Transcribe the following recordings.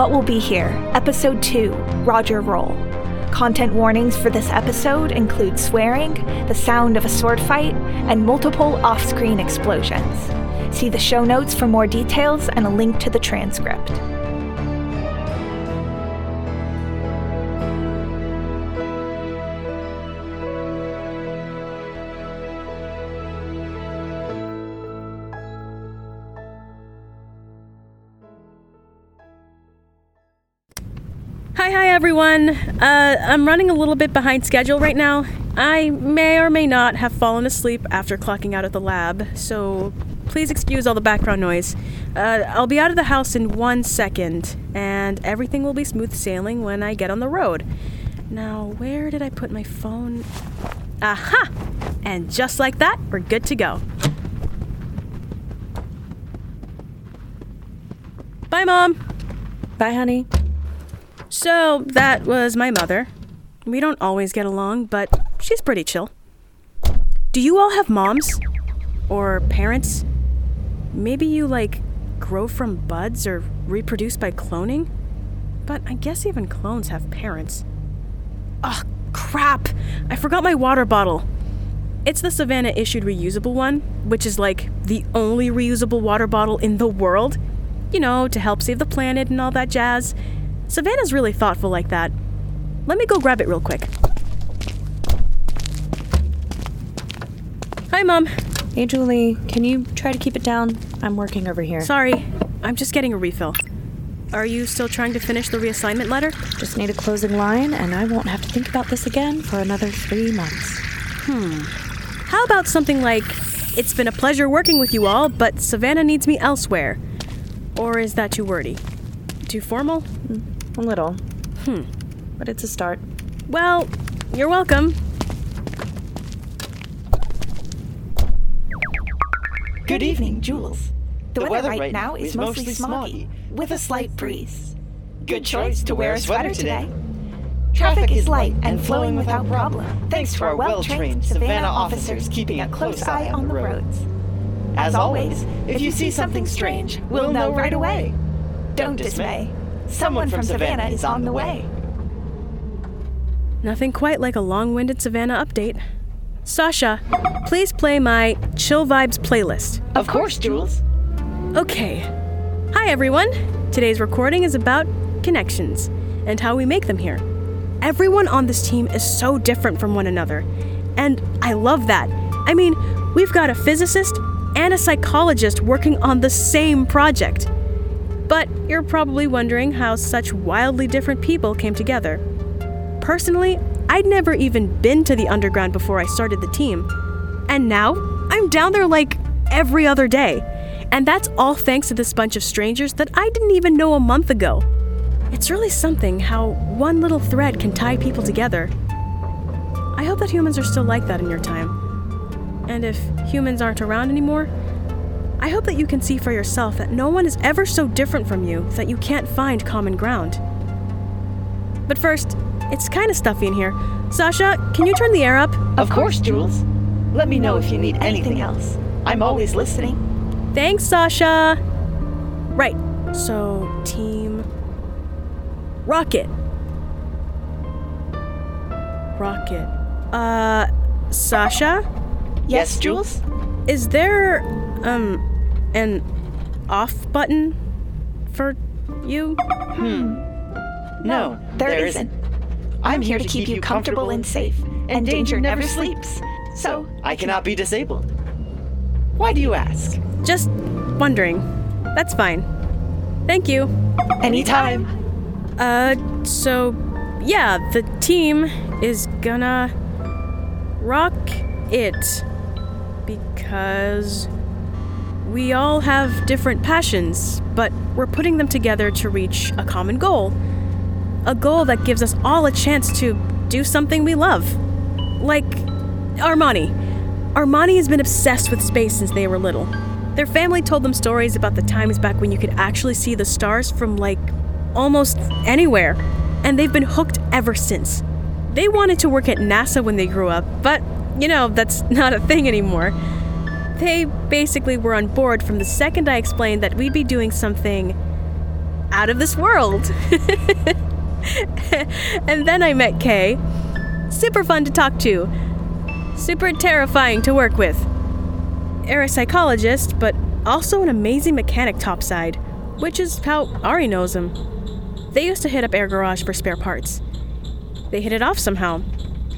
What will be here? Episode 2 Roger Roll. Content warnings for this episode include swearing, the sound of a sword fight, and multiple off screen explosions. See the show notes for more details and a link to the transcript. Hi, hi everyone. Uh, I'm running a little bit behind schedule right now. I may or may not have fallen asleep after clocking out at the lab, so please excuse all the background noise. Uh, I'll be out of the house in one second, and everything will be smooth sailing when I get on the road. Now, where did I put my phone? Aha! And just like that, we're good to go. Bye, Mom. Bye, honey. So, that was my mother. We don't always get along, but she's pretty chill. Do you all have moms? Or parents? Maybe you, like, grow from buds or reproduce by cloning? But I guess even clones have parents. Ugh, crap! I forgot my water bottle. It's the Savannah issued reusable one, which is like the only reusable water bottle in the world. You know, to help save the planet and all that jazz. Savannah's really thoughtful like that. Let me go grab it real quick. Hi, Mom. Hey, Julie, can you try to keep it down? I'm working over here. Sorry, I'm just getting a refill. Are you still trying to finish the reassignment letter? Just need a closing line, and I won't have to think about this again for another three months. Hmm. How about something like, It's been a pleasure working with you all, but Savannah needs me elsewhere? Or is that too wordy? Too formal? A little. Hmm. But it's a start. Well, you're welcome. Good evening, Jules. The, weather, right now is mostly smoggy, with a slight breeze. Good choice to wear a sweater today. Traffic is light and flowing without problem, thanks to our well-trained Savannah officers keeping a close eye on the roads. As always, if you see something strange, we'll know right away. Don't dismay. Someone from Savannah is on the way. Nothing quite like a long winded Savannah update. SACHA, please play my Chill Vibes playlist. Of course, Jules. Okay. Hi, everyone. Today's recording is about connections and how we make them here. Everyone on this team is so different from one another, and I love that. I mean, we've got a physicist and a psychologist working on the same project. But you're probably wondering how such wildly different people came together. Personally, I'd never even been to the underground before I started the team. And now, I'm down there like every other day. And that's all thanks to this bunch of strangers that I didn't even know a month ago. It's really something how one little thread can tie people together. I hope that humans are still like that in your time. And if humans aren't around anymore, I hope that you can see for yourself that no one is ever so different from you that you can't find common ground. But first, it's kind of stuffy in here. SACHA, can you turn the air up? Of course, Jules. Let me know if you need anything else. I'm always listening. Thanks, SACHA. Right, so Team Rocket. Rocket. Uh, SACHA? Yes, Jules? Is there, um, an off button for you? Hmm. No, there isn't. I'm here to keep you comfortable and safe, and danger never sleeps. So, I cannot be disabled. Why do you ask? Just wondering. That's fine. Thank you. Anytime. Uh, so, yeah, the team is gonna rock it because we all have different passions, but we're putting them together to reach a common goal. A goal that gives us all a chance to do something we love. Like Armani. Armani has been obsessed with space since they were little. Their family told them stories about the times back when you could actually see the stars from like almost anywhere, and they've been hooked ever since. They wanted to work at NASA when they grew up, but you know, that's not a thing anymore. They basically were on board from the second I explained that we'd be doing something out of this world. and then I met Kei. Super fun to talk to. Super terrifying to work with. Air psychologist, but also an amazing mechanic topside, which is how Ari knows him. They used to hit up Air Garage for spare parts. They hit it off somehow,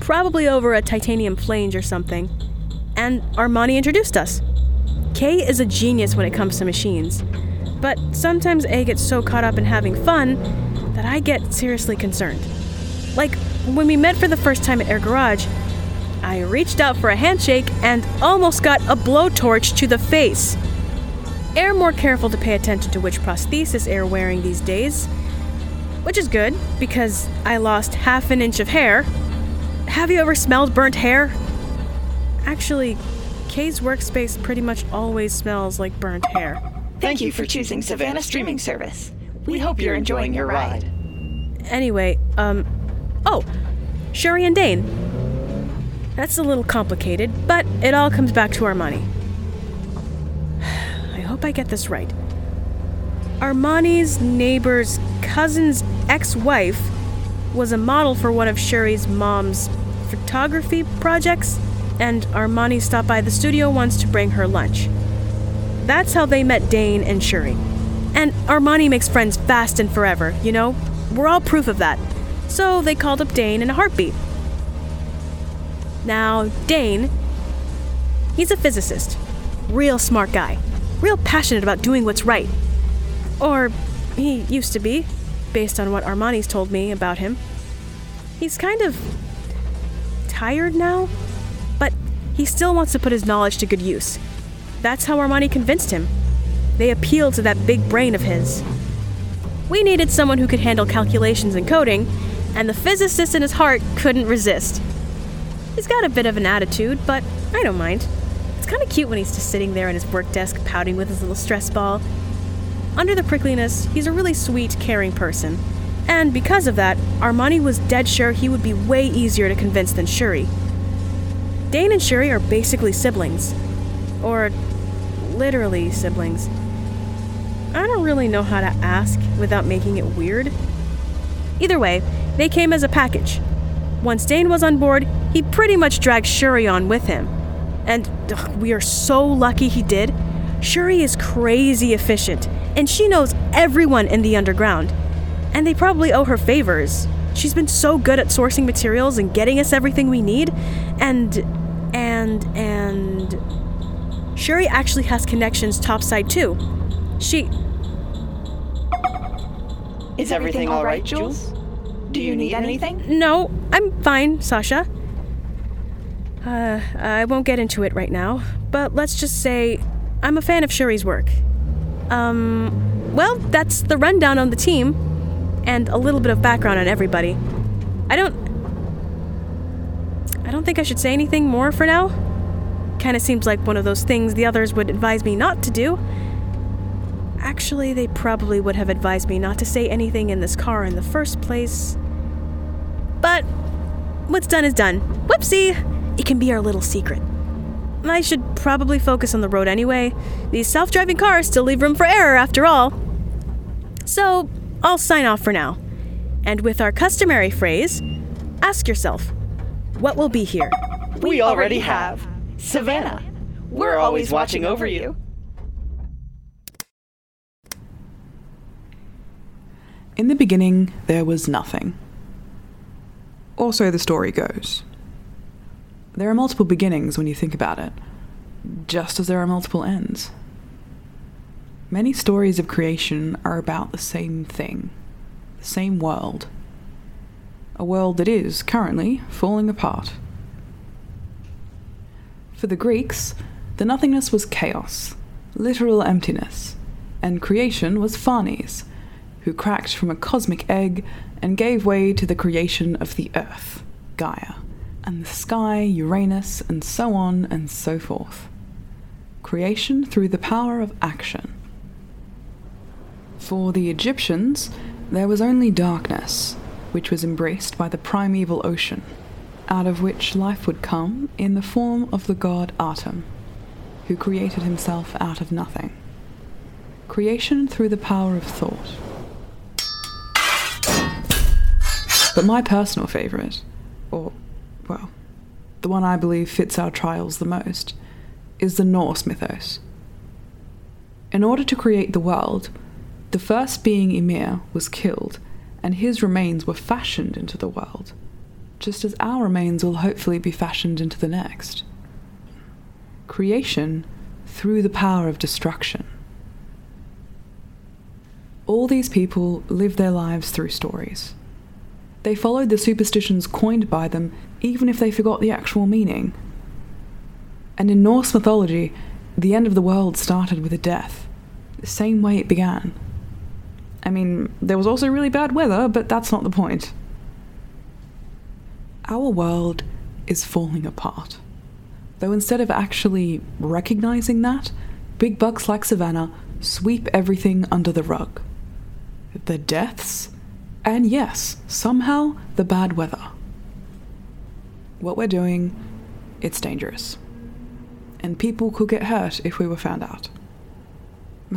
probably over a titanium flange or something. And Armani introduced us. Kei is a genius when it comes to machines, but sometimes A gets so caught up in having fun that I get seriously concerned. Like when we met for the first time at Air Garage, I reached out for a handshake and almost got a blowtorch to the face. Air more careful to pay attention to which prosthesis Air wearing these days, which is good because I lost half an inch of hair. Have you ever smelled burnt hair? Actually, Kei's workspace pretty much always smells like burnt hair. Thank you for choosing Savannah Streaming Service. We hope you're enjoying your ride. Anyway, um, oh, Suri and Dane. That's a little complicated, but it all comes back to Armani. I hope I get this right. Armani's neighbor's cousin's ex wife was a model for one of Suri's mom's photography projects, and Armani stopped by the studio once to bring her lunch. That's how they met Dane and Suri. And Armani makes friends fast and forever, you know? We're all proof of that. So they called up Dane in a heartbeat. Now, Dane, he's a physicist. Real smart guy. Real passionate about doing what's right. Or he used to be, based on what Armani's told me about him. He's kind of tired now, he still wants to put his knowledge to good use. That's how Armani convinced him. They appealed to that big brain of his. We needed someone who could handle calculations and coding, and the physicist in his heart couldn't resist. He's got a bit of an attitude, but I don't mind. It's kind of cute when he's just sitting there at his work desk pouting with his little stress ball. Under the prickliness, he's a really sweet, caring person. And because of that, Armani was dead sure he would be way easier to convince than Suri. Dane and Suri are basically siblings. Or literally siblings. I don't really know how to ask without making it weird. Either way, they came as a package. Once Dane was on board, he pretty much dragged Suri on with him. And ugh, we are so lucky he did. Suri is crazy efficient, and she knows everyone in the underground. And they probably owe her favors. She's been so good at sourcing materials and getting us everything we need. And, and, and. Suri actually has connections topside too. She. Is everything all right, Jules? Do you need anything? No, I'm fine, SACHA. Uh, I won't get into it right now, but let's just say I'm a fan of Suri's work. Um, well, that's the rundown on the team, and a little bit of background on everybody. I don't. I don't think I should say anything more for now. kind of seems like one of those things the others would advise me not to do. Actually, they probably would have advised me not to say anything in this car in the first place. But what's done is done. Whoopsie! It can be our little secret. I should probably focus on the road anyway. These self driving cars still leave room for error after all. So, I'll sign off for now. And with our customary phrase, ask yourself, what will be here? We already have. Savannah, we're always watching over you. In the beginning, there was nothing. Or so the story goes. There are multiple beginnings when you think about it, just as there are multiple ends. Many stories of creation are about the same thing, the same world. A world that is, currently, falling apart. For the Greeks, the nothingness was chaos, literal emptiness, and creation was Phanes, who cracked from a cosmic egg and gave way to the creation of the earth, Gaia, and the sky, Uranus, and so on and so forth. Creation through the power of action. For the Egyptians, there was only darkness, which was embraced by the primeval ocean, out of which life would come in the form of the god Atum, who created himself out of nothing. Creation through the power of thought. But my personal favourite, or, well, the one I believe fits our trials the most, is the Norse mythos. In order to create the world, the first being Ymir was killed, and his remains were fashioned into the world, just as our remains will hopefully be fashioned into the next. Creation through the power of destruction. All these people live their lives through stories. They followed the superstitions coined by them, even if they forgot the actual meaning. And in Norse mythology, the end of the world started with a death, the same way it began. I mean, there was also really bad weather, but that's not the point. Our world is falling apart. Though instead of actually recognizing that, big bucks like Savannah sweep everything under the rug. The deaths, and yes, somehow the bad weather. What we're doing, it's dangerous. And people could get hurt if we were found out.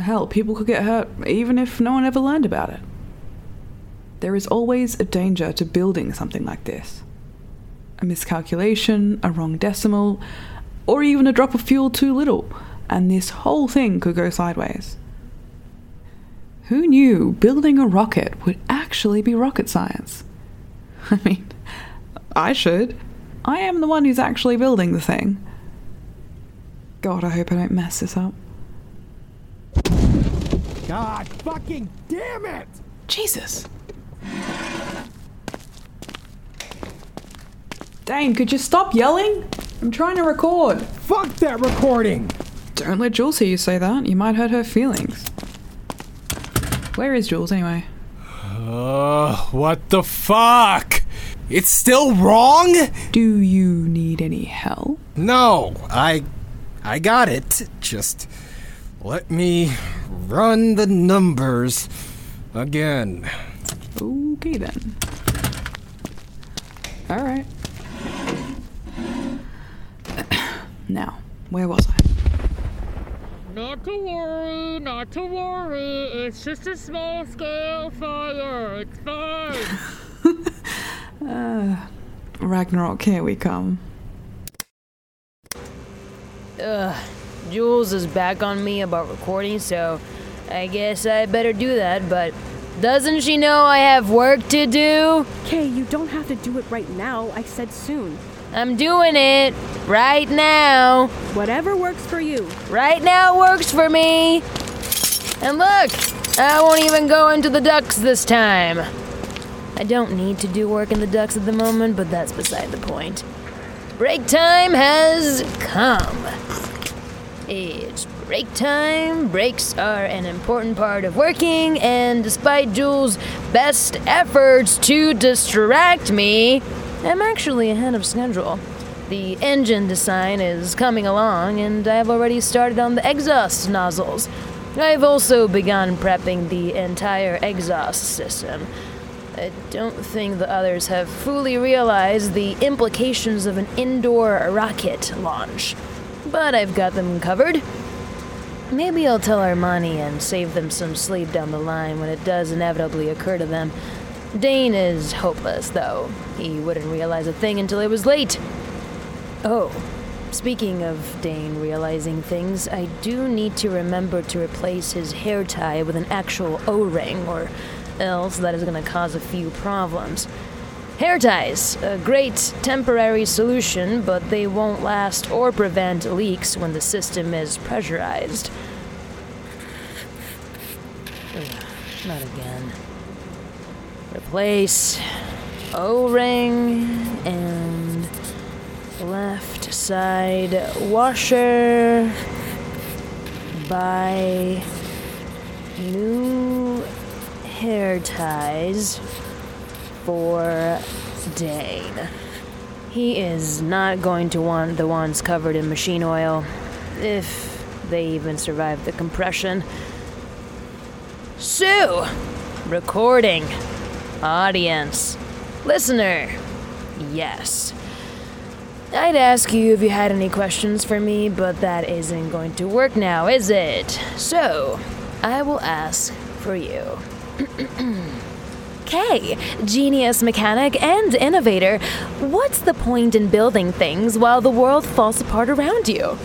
Hell, people could get hurt even if no one ever learned about it. There is always a danger to building something like this. A miscalculation, a wrong decimal, or even a drop of fuel too little, and this whole thing could go sideways. Who knew building a rocket would actually be rocket science? I mean, I should. I am the one who's actually building the thing. God, I hope I don't mess this up. God fucking damn it! Jesus. Dane, could you stop yelling? I'm trying to record. Fuck that recording! Don't let Jules hear you say that. You might hurt her feelings. Where is Jules anyway? Uh, what the fuck? It's still wrong? Do you need any help? No, I I got it. Just let me run the numbers again. Okay then. Alright. now, where was I? Not to worry, not to worry. It's just a small scale fire. It's fine. uh, Ragnarok, here we come. Ugh. Jules is back on me about recording, so I guess I better do that, but doesn't she know I have work to do? Kei, you don't have to do it right now. I said soon. I'm doing it right now. Whatever works for you. Right now works for me. And look, I won't even go into the ducks this time. I don't need to do work in the ducks at the moment, but that's beside the point. Break time has come. It's break time. Breaks are an important part of working, and despite Jules' best efforts to distract me, I'm actually ahead of schedule. The engine design is coming along, and I've already started on the exhaust nozzles. I've also begun prepping the entire exhaust system. I don't think the others have fully realized the implications of an indoor rocket launch, but I've got them covered. Maybe I'll tell Armani and save them some sleep down the line when it does inevitably occur to them. Dane is hopeless, though. He wouldn't realize a thing until it was late. Oh, speaking of Dane realizing things, I do need to remember to replace his hair tie with an actual O ring, or else that is going to cause a few problems. Hair ties, a great temporary solution, but they won't last or prevent leaks when the system is pressurized. Not again. Replace O ring and left side washer by new hair ties for Dane. He is not going to want the ones covered in machine oil, if they even survive the compression. Sue! Recording. Audience. Listener. Yes. I'd ask you if you had any questions for me, but that isn't going to work now, is it? So, I will ask for you. Okay, genius mechanic and innovator, what's the point in building things while the world falls apart around you?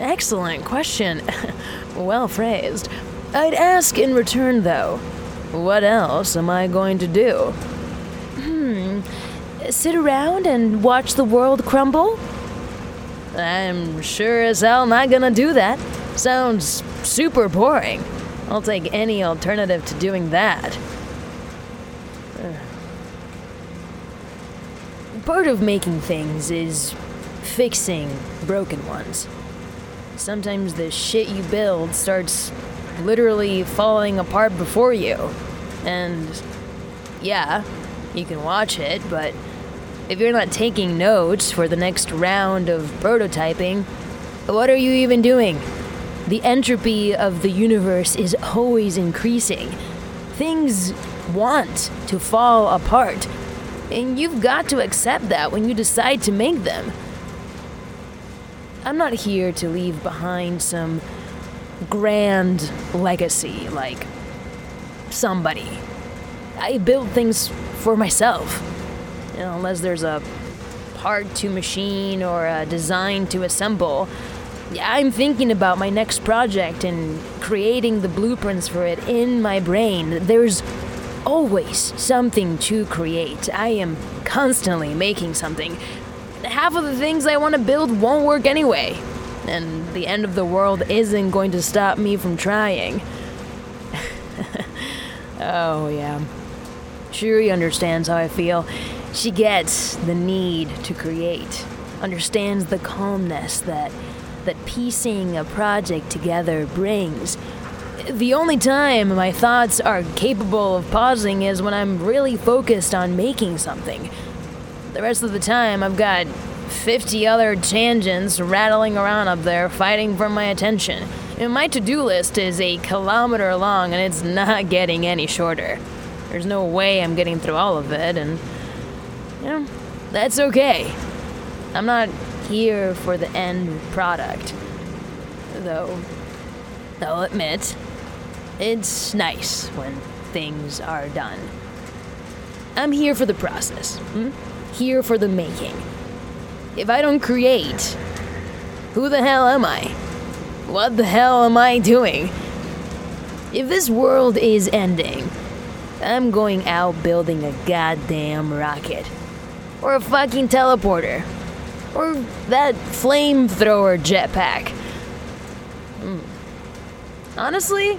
Excellent question. well phrased. I'd ask in return, though, what else am I going to do? Hmm. Sit around and watch the world crumble? I'm sure as hell not gonna do that. Sounds super boring. I'll take any alternative to doing that. Part of making things is fixing broken ones. Sometimes the shit you build starts literally falling apart before you. And yeah, you can watch it, but if you're not taking notes for the next round of prototyping, what are you even doing? The entropy of the universe is always increasing. Things want to fall apart, and you've got to accept that when you decide to make them. I'm not here to leave behind some grand legacy like somebody. I build things for myself. You know, unless there's a part to machine or a design to assemble. I'm thinking about my next project and creating the blueprints for it in my brain. There's always something to create. I am constantly making something. Half of the things I want to build won't work anyway. And the end of the world isn't going to stop me from trying. oh, yeah. Suri understands how I feel. She gets the need to create, understands the calmness that that piecing a project together brings. The only time my thoughts are capable of pausing is when I'm really focused on making something. The rest of the time, I've got 50 other tangents rattling around up there fighting for my attention. And my to do list is a kilometer long and it's not getting any shorter. There's no way I'm getting through all of it, and, you know, that's okay. I'm not here for the end product. Though, I'll admit, it's nice when things are done. I'm here for the process, hmm? here for the making. If I don't create, who the hell am I? What the hell am I doing? If this world is ending, I'm going out building a goddamn rocket. Or a fucking teleporter. Or that flamethrower jetpack. Hmm. Honestly,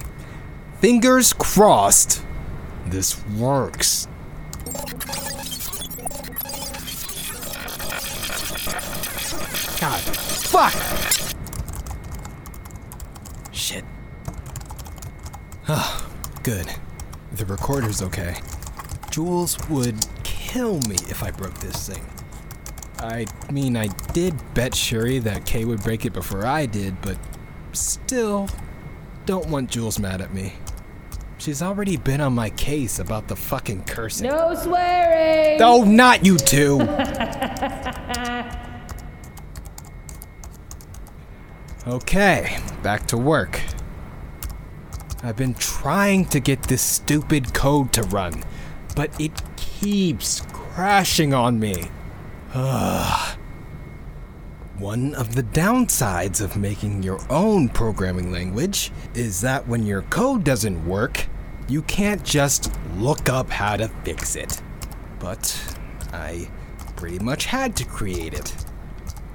Fingers crossed. This works. God. Fuck! Shit. Ah, good. The recorder's okay. Jules would kill me if I broke this thing. I mean, I did bet Suri that Kei would break it before I did, but still, don't want Jules mad at me. She's already been on my case about the fucking cursing. No swearing! Oh, not you two! Okay, back to work. I've been trying to get this stupid code to run, but it keeps crashing on me. Ugh. One of the downsides of making your own programming language is that when your code doesn't work, you can't just look up how to fix it. But I pretty much had to create it.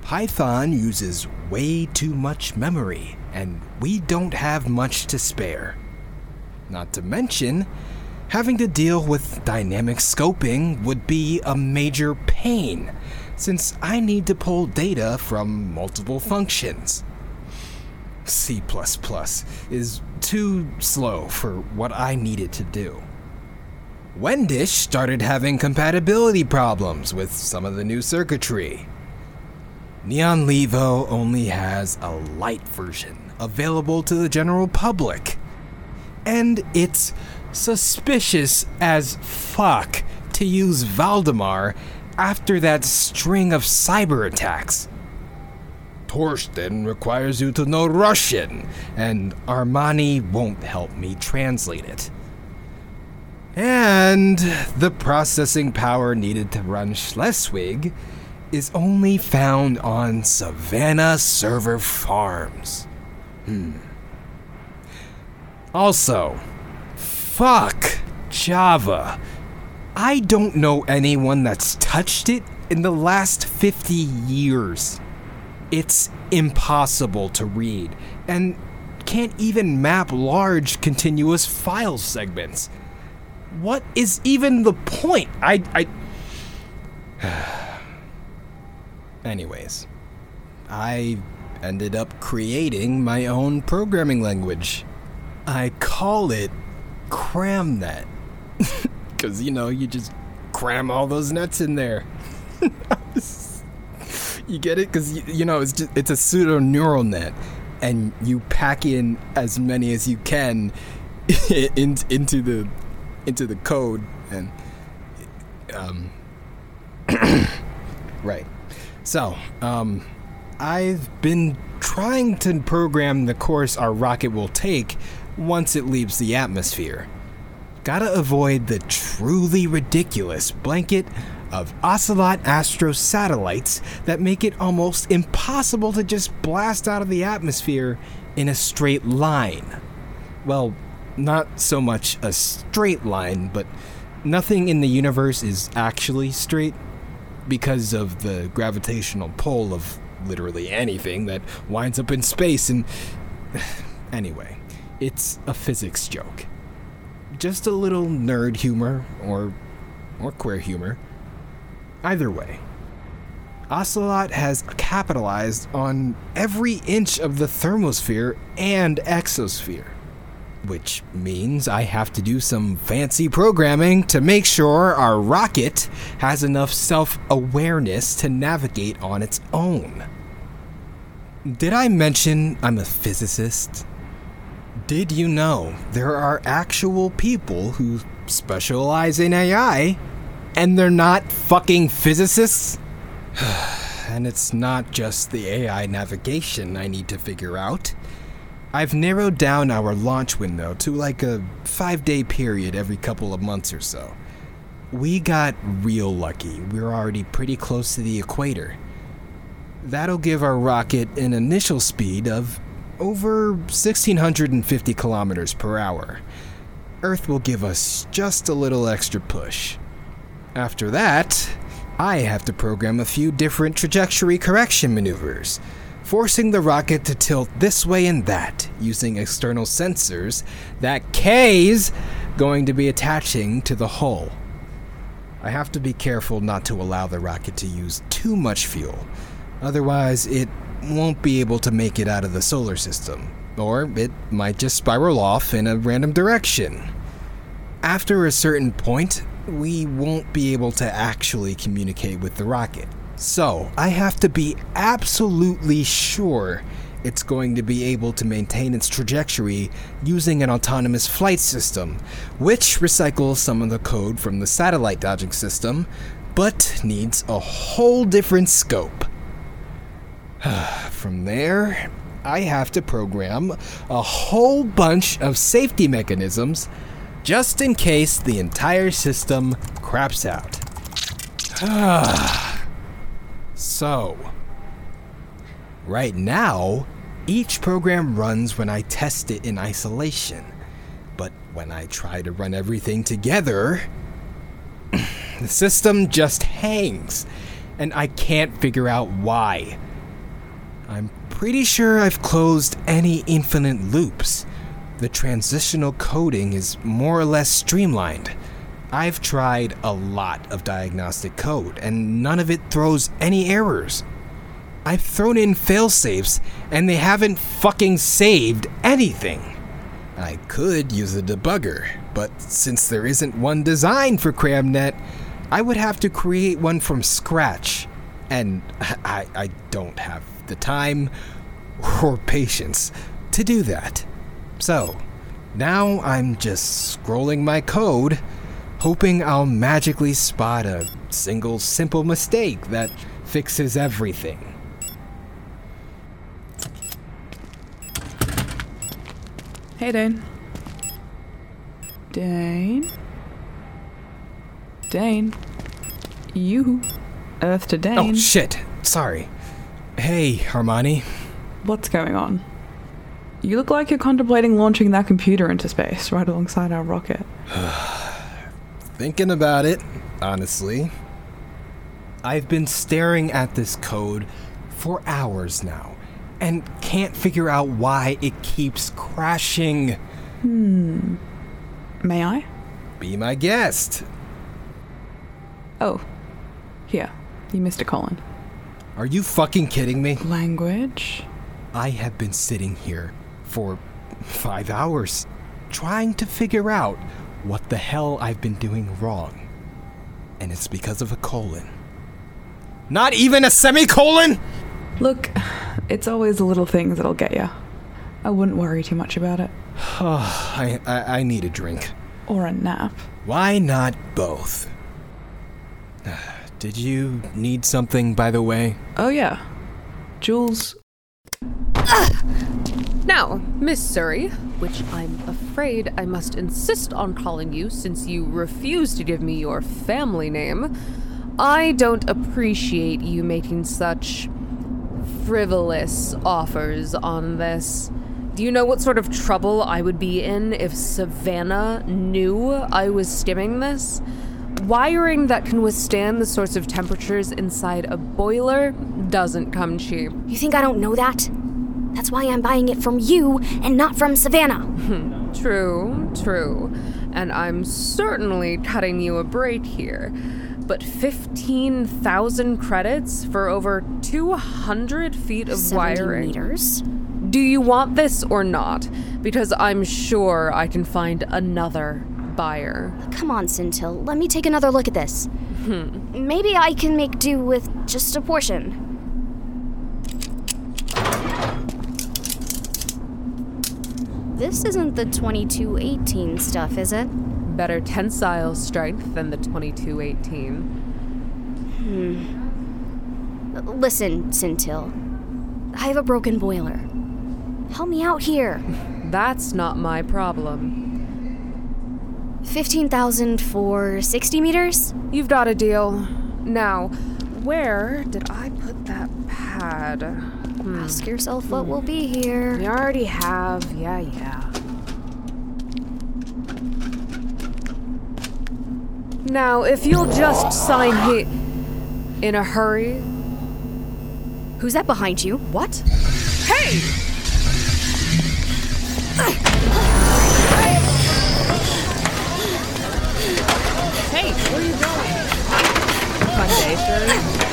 Python uses way too much memory, and we don't have much to spare. Not to mention, having to deal with dynamic scoping would be a major pain, since I need to pull data from multiple functions. C is too slow for what I needed to do. Wendish started having compatibility problems with some of the new circuitry. Neon Levo only has a light version available to the general public. And it's suspicious as fuck to use Valdemar after that string of cyber attacks. Torsten requires you to know Russian, and Armani won't help me translate it. And the processing power needed to run Schleswig is only found on Savannah server farms. Hmm. Also, fuck Java. I don't know anyone that's touched it in the last 50 years. It's impossible to read and can't even map large continuous file segments. What is even the point? I I Anyways, I ended up creating my own programming language. I call it CramNet. Because, you know, you just cram all those nuts in there. you get it? Because, you, you know, it's, just, it's a pseudo neural net. And you pack in as many as you can in, into the into the code and um right so, um, I've been trying to program the course our rocket will take once it leaves the atmosphere. Gotta avoid the truly ridiculous blanket of Ocelot Astro satellites that make it almost impossible to just blast out of the atmosphere in a straight line. Well, not so much a straight line, but nothing in the universe is actually straight because of the gravitational pull of literally anything that winds up in space and anyway it's a physics joke just a little nerd humor or or queer humor either way ocelot has capitalized on every inch of the thermosphere and exosphere which means I have to do some fancy programming to make sure our rocket has enough self awareness to navigate on its own. Did I mention I'm a physicist? Did you know there are actual people who specialize in AI and they're not fucking physicists? and it's not just the AI navigation I need to figure out. I've narrowed down our launch window to like a five day period every couple of months or so. We got real lucky. We're already pretty close to the equator. That'll give our rocket an initial speed of over 1650 kilometers per hour. Earth will give us just a little extra push. After that, I have to program a few different trajectory correction maneuvers, forcing the rocket to tilt this way and that using external sensors that Kei's going to be attaching to the hull. I have to be careful not to allow the rocket to use too much fuel, otherwise, it won't be able to make it out of the solar system, or it might just spiral off in a random direction. After a certain point, we won't be able to actually communicate with the rocket. So, I have to be absolutely sure it's going to be able to maintain its trajectory using an autonomous flight system, which recycles some of the code from the satellite dodging system, but needs a whole different scope. From there, I have to program a whole bunch of safety mechanisms just in case the entire system craps out. so, right now, each program runs when I test it in isolation. But when I try to run everything together, the system just hangs, and I can't figure out why. I'm pretty sure I've closed any infinite loops. The transitional coding is more or less streamlined. I've tried a lot of diagnostic code, and none of it throws any errors. I've thrown in failsafes, and they haven't fucking saved anything. I could use a debugger, but since there isn't one designed for CramNet, I would have to create one from scratch, and I, I don't have the time or patience to do that. So, now I'm just scrolling my code, hoping I'll magically spot a single simple mistake that fixes everything. Hey, Dane. Dane? Dane? You? Earth to oh, Dane. Oh, shit. Sorry. Hey, Armani. What's going on? You look like you're contemplating launching that computer into space right alongside our rocket. Thinking about it, honestly. I've been staring at this code for hours now and can't figure out why it keeps crashing. Hmm. May I? Be my guest. Oh. Here. You missed a colon. Are you fucking kidding me? Language? I have been sitting here for five hours trying to figure out what the hell I've been doing wrong. And it's because of a colon. Not even a semicolon? Look, it's always the little things that'll get you. I wouldn't worry too much about it. I, I, I need a drink. Or a nap. Why not both? Did you need something, by the way? Oh, yeah. Jules. Ah! Now, Miss Suri, which I'm afraid I must insist on calling you since you refuse to give me your family name, I don't appreciate you making such frivolous offers on this. Do you know what sort of trouble I would be in if Savannah knew I was stimming this? Wiring that can withstand the sorts of temperatures inside a boiler doesn't come cheap. You think I don't know that? That's why I'm buying it from you and not from Savannah. true, true. And I'm certainly cutting you a break here. But 15,000 credits for over 200 feet of 70 wiring. meters? Do you want this or not? Because I'm sure I can find another buyer. Come on, Sintil. Let me take another look at this. Hmm. Maybe I can make do with just a portion. This isn't the 2218 stuff, is it? Better tensile strength than the 2218. Hmm. Listen, Sintil. I have a broken boiler. Help me out here. That's not my problem. 15,000 for 60 meters? You've got a deal. Now, where did I put that pad? Hmm. Ask yourself what will be here. You already have. Yeah, yeah. Now, if you'll just sign here in a hurry. Who's that behind you? What? Hey, Fun day, Suri.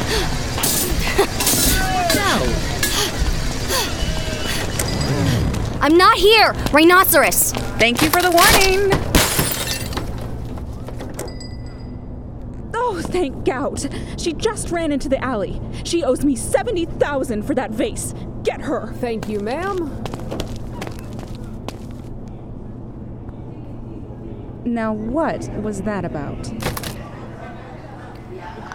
I'm not here! Rhinoceros! Thank you for the warning! Oh, thank Gout. She just ran into the alley. She owes me 70,000 for that vase. Get her. Thank you, ma'am. Now, what was that about?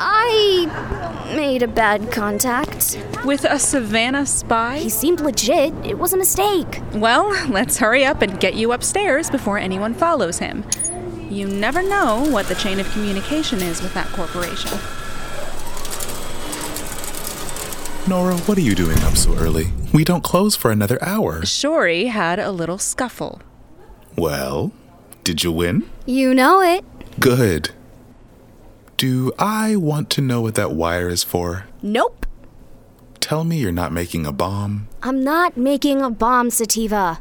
I made a bad contact. With a Savannah spy? He seemed legit. It was a mistake. Well, let's hurry up and get you upstairs before anyone follows him. You never know what the chain of communication is with that corporation. Nora, what are you doing up so early? We don't close for another hour. Suri had a little scuffle. Well, did you win? You know it. Good. Do I want to know what that wire is for? Nope. Tell me you're not making a bomb. I'm not making a bomb, Sativa.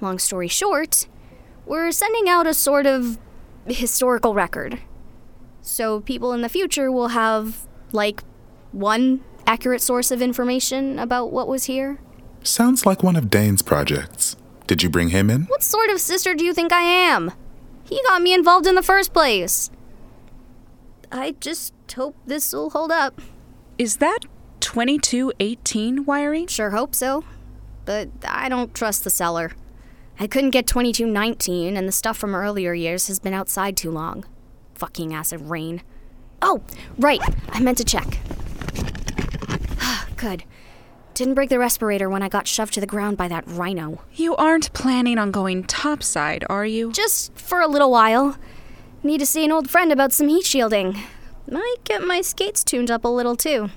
Long story short, we're sending out a sort of historical record. So people in the future will have, like, one accurate source of information about what was here. Sounds like one of Dane's projects. Did you bring him in? What sort of sister do you think I am? He got me involved in the first place. I just hope this will hold up. Is that 2218 wiring? Sure hope so. But I don't trust the seller. I couldn't get 2219, and the stuff from earlier years has been outside too long. Fucking acid rain. Oh, right. I meant to check. Good. Didn't break the respirator when I got shoved to the ground by that rhino. You aren't planning on going topside, are you? Just for a little while. Need to see an old friend about some heat shielding. Might get my skates tuned up a little too.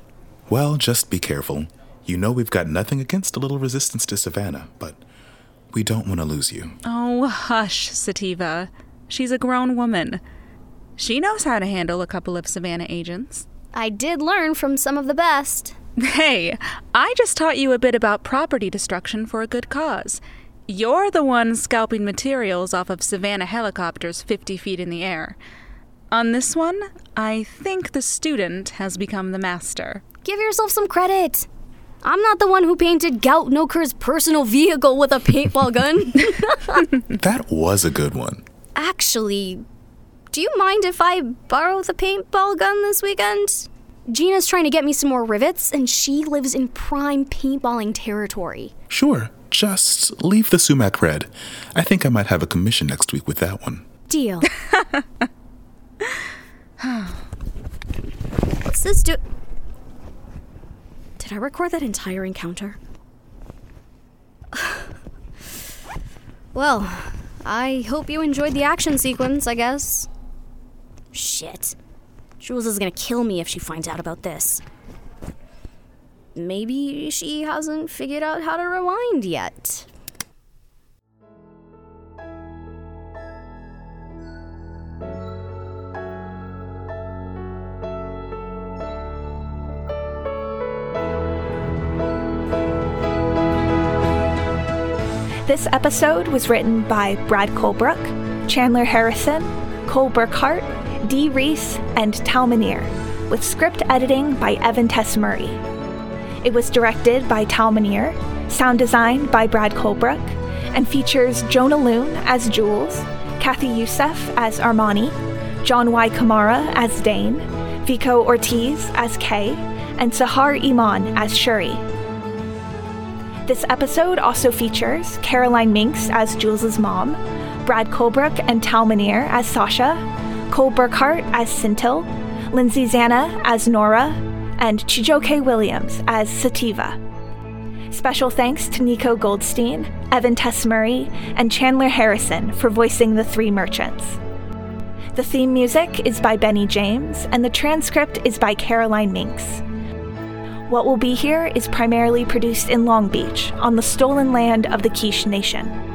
Well, just be careful. You know we've got nothing against a little resistance to Savannah, but we don't want to lose you. Oh, hush, Sativa. She's a grown woman. She knows how to handle a couple of Savannah agents. I did learn from some of the best. Hey, I just taught you a bit about property destruction for a good cause. You're the one scalping materials off of Savannah helicopters 50 feet in the air. On this one, I think the student has become the master. Give yourself some credit. I'm not the one who painted Gout Noker's personal vehicle with a paintball gun. that was a good one. Actually, do you mind if I borrow the paintball gun this weekend? Gina's trying to get me some more rivets, and she lives in prime paintballing territory. Sure, just leave the sumac red. I think I might have a commission next week with that one. Deal. What's this do? Did I record that entire encounter? well, I hope you enjoyed the action sequence, I guess. Shit. Jules is gonna kill me if she finds out about this. Maybe she hasn't figured out how to rewind yet. This episode was written by Brad Colbroock, Chandler Harrison, Cole Burkhardt, Di Reese, and Tal with script editing by Evan Tess Murray. It was directed by Tal Minear, sound design by Brad Colbroock, and features Jona Lune as Jules, Kathy Youssef as Armani, John Y. Kamara as Dane, Vico Ortiz as Kei, and Sahar Iman as Suri. This episode also features Caroline Mincks as Jules' mom, Brad Colbroock and Tal Minear as SACHA, Cole Burkhardt as Sintil, Lindsay Zana as Nora, and Chijioke Williams as Sativa. Special thanks to Nico Goldstein, Evan Tess Murray, and Chandler Harrison for voicing the three merchants. The theme music is by Benny James, and the transcript is by Caroline Mincks. What Will Be Here is primarily produced in Long Beach, on the stolen land of the Kizh Nation.